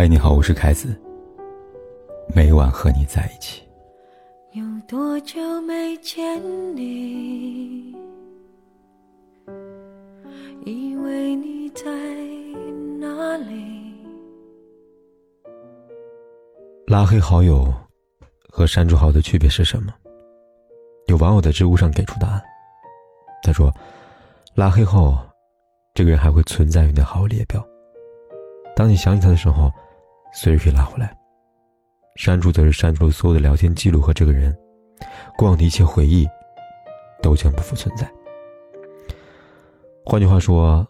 嗨，你好，我是凯子。每晚和你在一起。有多久没见你？以为你在哪里？拉黑好友和删除好友的区别是什么？有网友在知乎上给出答案。他说：“拉黑后，这个人还会存在于你的好友列表。当你想起他的时候，随时可以拉回来。删除则是删除了所有的聊天记录和这个人，过往的一切回忆，都将不复存在。换句话说，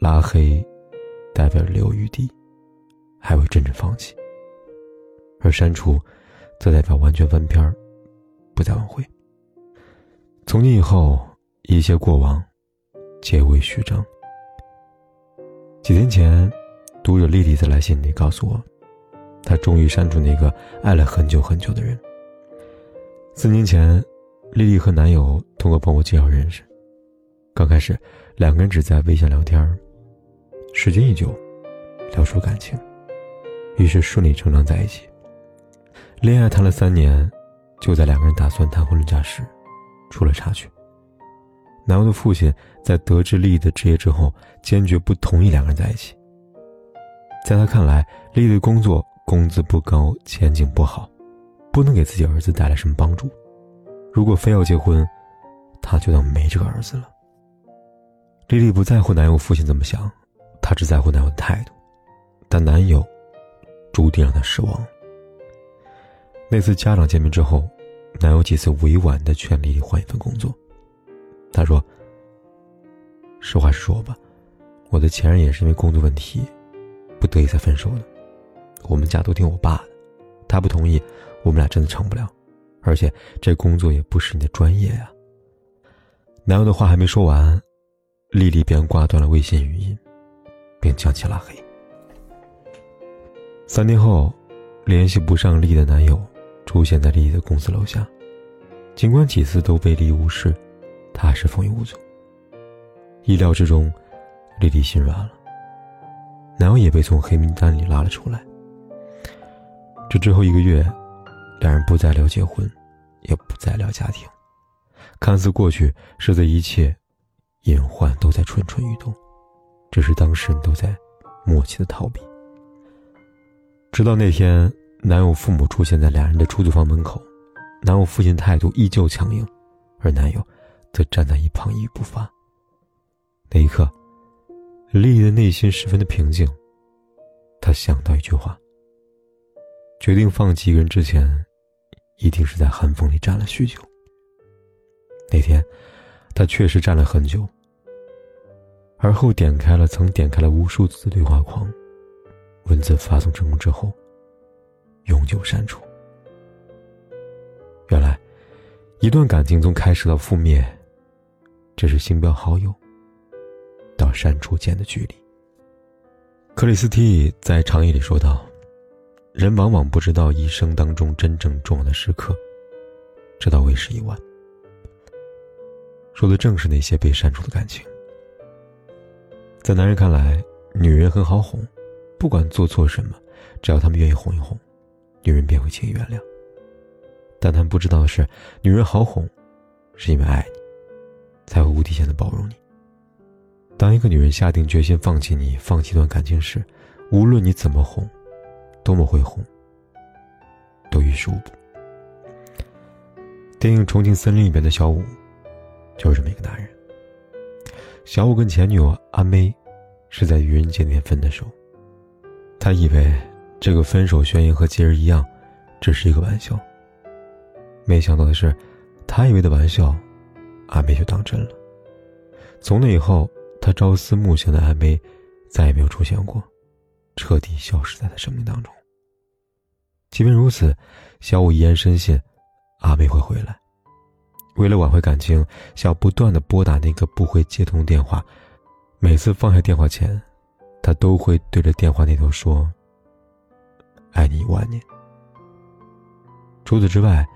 拉黑代表留余地，还未真正放弃；而删除，则代表完全翻篇儿，不再挽回。从今以后。”一切过往，皆为虚张。几天前，读者丽丽在来信里告诉我，她终于删除那个爱了很久很久的人。四年前，丽丽和男友通过朋友介绍认识，刚开始两个人只在微信聊天时间一久，聊出感情，于是顺理成章在一起。恋爱谈了三年，就在两个人打算谈婚论嫁时，出了插曲。男友的父亲在得知丽丽的职业之后，坚决不同意两个人在一起。在他看来，丽丽的工作工资不高，前景不好，不能给自己儿子带来什么帮助。如果非要结婚，他就当没这个儿子了。丽丽不在乎男友父亲怎么想，她只在乎男友的态度。但男友注定让她失望。那次家长见面之后，男友几次委婉的劝丽丽换一份工作。他说：“实话实说吧，我的前任也是因为工作问题，不得已才分手的。我们家都听我爸的，他不同意，我们俩真的成不了。而且这工作也不是你的专业呀。”男友的话还没说完，丽丽便挂断了微信语音，并将其拉黑。三天后，联系不上丽的男友出现在丽丽的公司楼下，尽管几次都被丽无视。他还是风雨无阻。意料之中，丽丽心软了。男友也被从黑名单里拉了出来。这之后一个月，两人不再聊结婚，也不再聊家庭。看似过去，实则一切隐患都在蠢蠢欲动，只是当事人都在默契的逃避。直到那天，男友父母出现在两人的出租房门口，男友父亲态度依旧强硬，而男友。则站在一旁一语不发。那一刻，丽丽的内心十分的平静。她想到一句话：决定放弃一个人之前，一定是在寒风里站了许久。那天，他确实站了很久。而后点开了曾点开了无数次的对话框，文字发送成功之后，永久删除。原来，一段感情从开始到覆灭。这是星标好友到删除间的距离。克里斯蒂在长夜里说道：“人往往不知道一生当中真正重要的时刻，直到为时已晚。”说的正是那些被删除的感情。在男人看来，女人很好哄，不管做错什么，只要他们愿意哄一哄，女人便会轻易原谅。但他们不知道的是，女人好哄，是因为爱你。才会无底线的包容你。当一个女人下定决心放弃你、放弃一段感情时，无论你怎么哄，多么会哄，都于事无补。电影《重庆森林》里边的小五，就是这么一个男人。小五跟前女友阿妹，是在愚人节那天分的手。他以为这个分手宣言和节日一样，只是一个玩笑。没想到的是，他以为的玩笑。阿梅就当真了。从那以后，他朝思暮想的阿梅，再也没有出现过，彻底消失在他生命当中。即便如此，小五依然深信阿梅会回来。为了挽回感情，小不断的拨打那个不会接通电话。每次放下电话前，他都会对着电话那头说：“爱你一万年。”除此之外，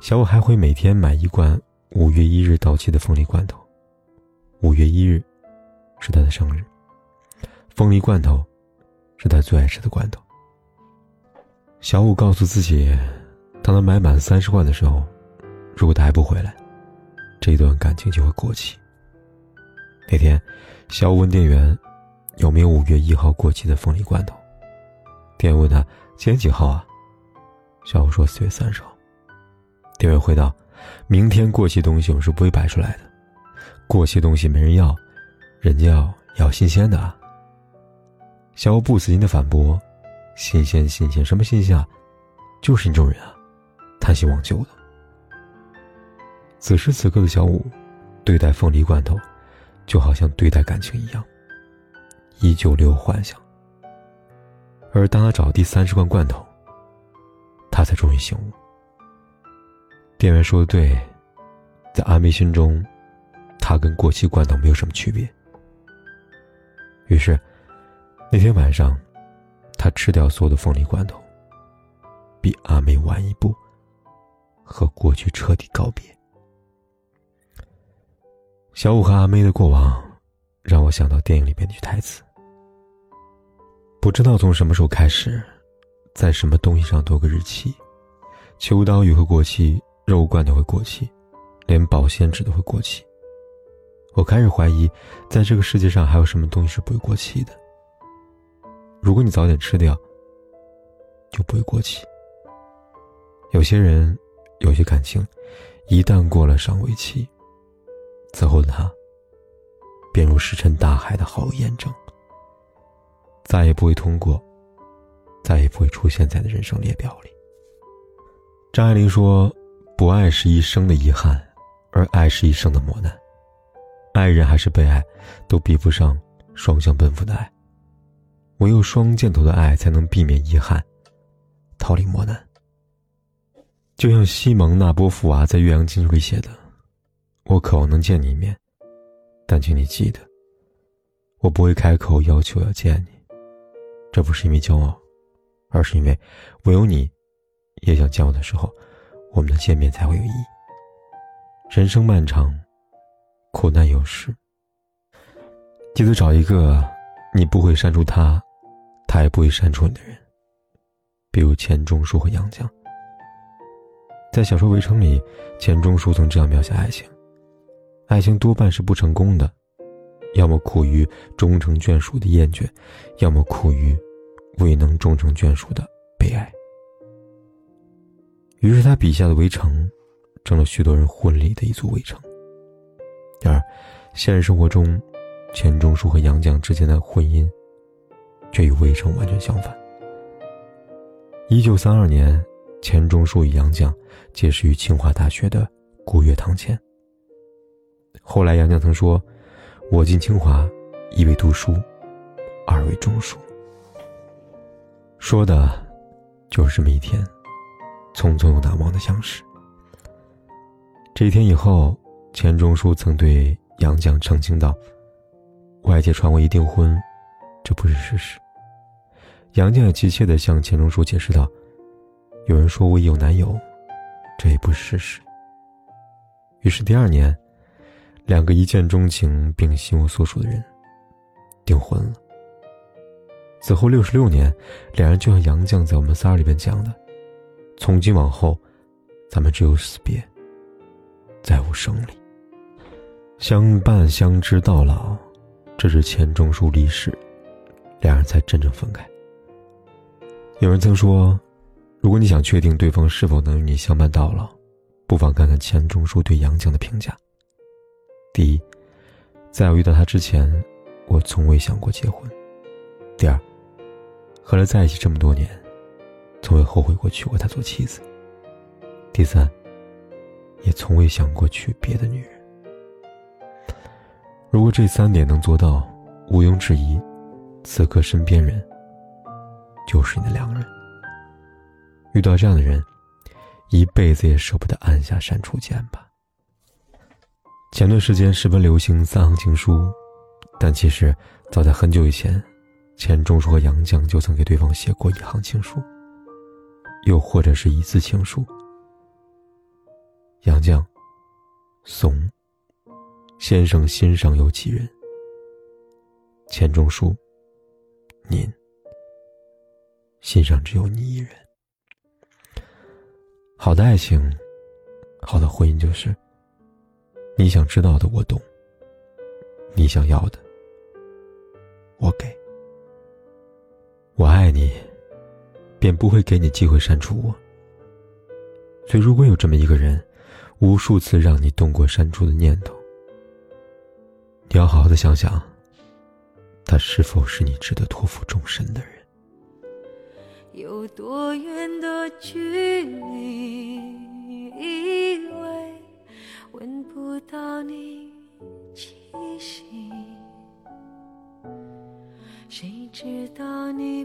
小五还会每天买一罐。五月一日到期的凤梨罐头，五月一日是他的生日。凤梨罐头是他最爱吃的罐头，小五告诉自己，当他买满三十万的时候，如果他还不回来，这段感情就会过期。那天，小五问店员有没有五月一号过期的凤梨罐头。店员问他今天几号啊？小五说四月三十号。店员回道：“明天过期东西我是不会摆出来的，过期东西没人要，人家要要新鲜的。”啊小五不死心的反驳。新鲜，新鲜，什么新鲜啊？就是你这种人啊，贪新忘旧的。此时此刻的小五，对待凤梨罐头，就好像对待感情一样，依旧留有幻想。而当他找第三十罐罐头，他才终于醒悟。店员说的对，在阿梅心中，他跟过期罐头没有什么区别。于是，那天晚上。他吃掉所有的凤梨罐头，比阿梅晚一步，和过去彻底告别。小五和阿梅的过往，让我想到电影里边那句台词：“不知道从什么时候开始，在什么东西上都有个日期，秋刀鱼会过期，肉罐头会过期，连保鲜纸都会过期。我开始怀疑，在这个世界上还有什么东西是不会过期的。”如果你早点吃掉，就不会过期。有些人，有些感情，一旦过了赏味期，此后的他，便如石沉大海的毫无验证，再也不会通过，再也不会出现在的人生列表里。张爱玲说：“不爱是一生的遗憾，而爱是一生的磨难。爱人还是被爱，都比不上双向奔赴的爱。”唯有双箭头的爱，才能避免遗憾，逃离磨难。就像西蒙·纳波夫娃在《岳阳经书》里写的：“我渴望能见你一面，但请你记得，我不会开口要求要见你。这不是因为骄傲，而是因为唯有你也想见我的时候，我们的见面才会有意义。人生漫长，苦难有时，记得找一个。”你不会删除他，他也不会删除你的人。比如钱钟书和杨绛。在小说《围城》里，钱钟书曾这样描写爱情：爱情多半是不成功的，要么苦于终成眷属的厌倦，要么苦于未能终成眷属的悲哀。于是他笔下的围城，成了许多人婚礼的一组围城。然而现实生活中，钱钟书和杨绛之间的婚姻，却与《魏征》完全相反。一九三二年，钱钟书与杨绛结识于清华大学的古月堂前。后来，杨绛曾说：“我进清华，一为读书，二为种树。”说的，就是这么一天，匆匆又难忘的相识。这一天以后，钱钟书曾对杨绛澄清道。外界传我一订婚，这不是事实。杨绛也急切地向钱钟书解释道：“有人说我已有男友，这也不是事实。”于是第二年，两个一见钟情并心有所属的人订婚了。此后六十六年，两人就像杨绛在我们仨里边讲的：“从今往后，咱们只有死别，再无生离，相伴相知到老。”这是钱钟书离世，两人才真正分开。有人曾说，如果你想确定对方是否能与你相伴到老，不妨看看钱钟书对杨绛的评价。第一，在我遇到他之前，我从未想过结婚；第二，和他在一起这么多年，从未后悔过娶过她做妻子；第三，也从未想过娶别的女人。如果这三点能做到，毋庸置疑，此刻身边人就是你的良人。遇到这样的人，一辈子也舍不得按下删除键吧。前段时间十分流行三行情书，但其实早在很久以前，钱钟书和杨绛就曾给对方写过一行情书，又或者是一字情书。杨绛，怂。先生心上有几人？钱钟书，您心上只有你一人。好的爱情，好的婚姻就是：你想知道的我懂，你想要的我给。我爱你，便不会给你机会删除我。所以，如果有这么一个人，无数次让你动过删除的念头，你要好好的想想，他是否是你值得托付终身的人。有多远的距离，以为闻不到你气息，谁知道你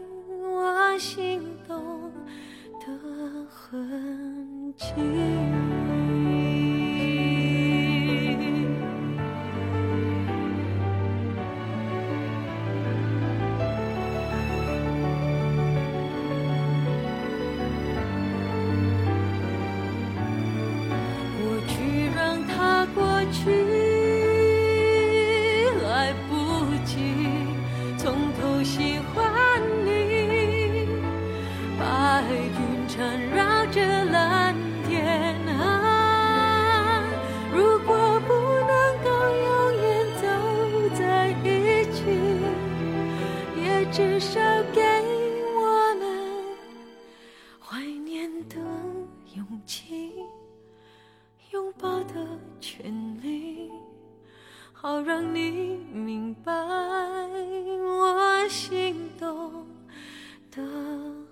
我心动的痕迹。好让你明白我心动的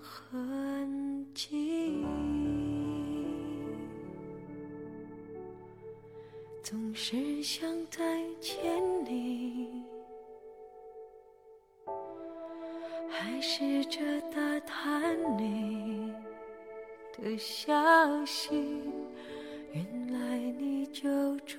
痕迹，总是想再见你，还试着打探你的消息，原来你就住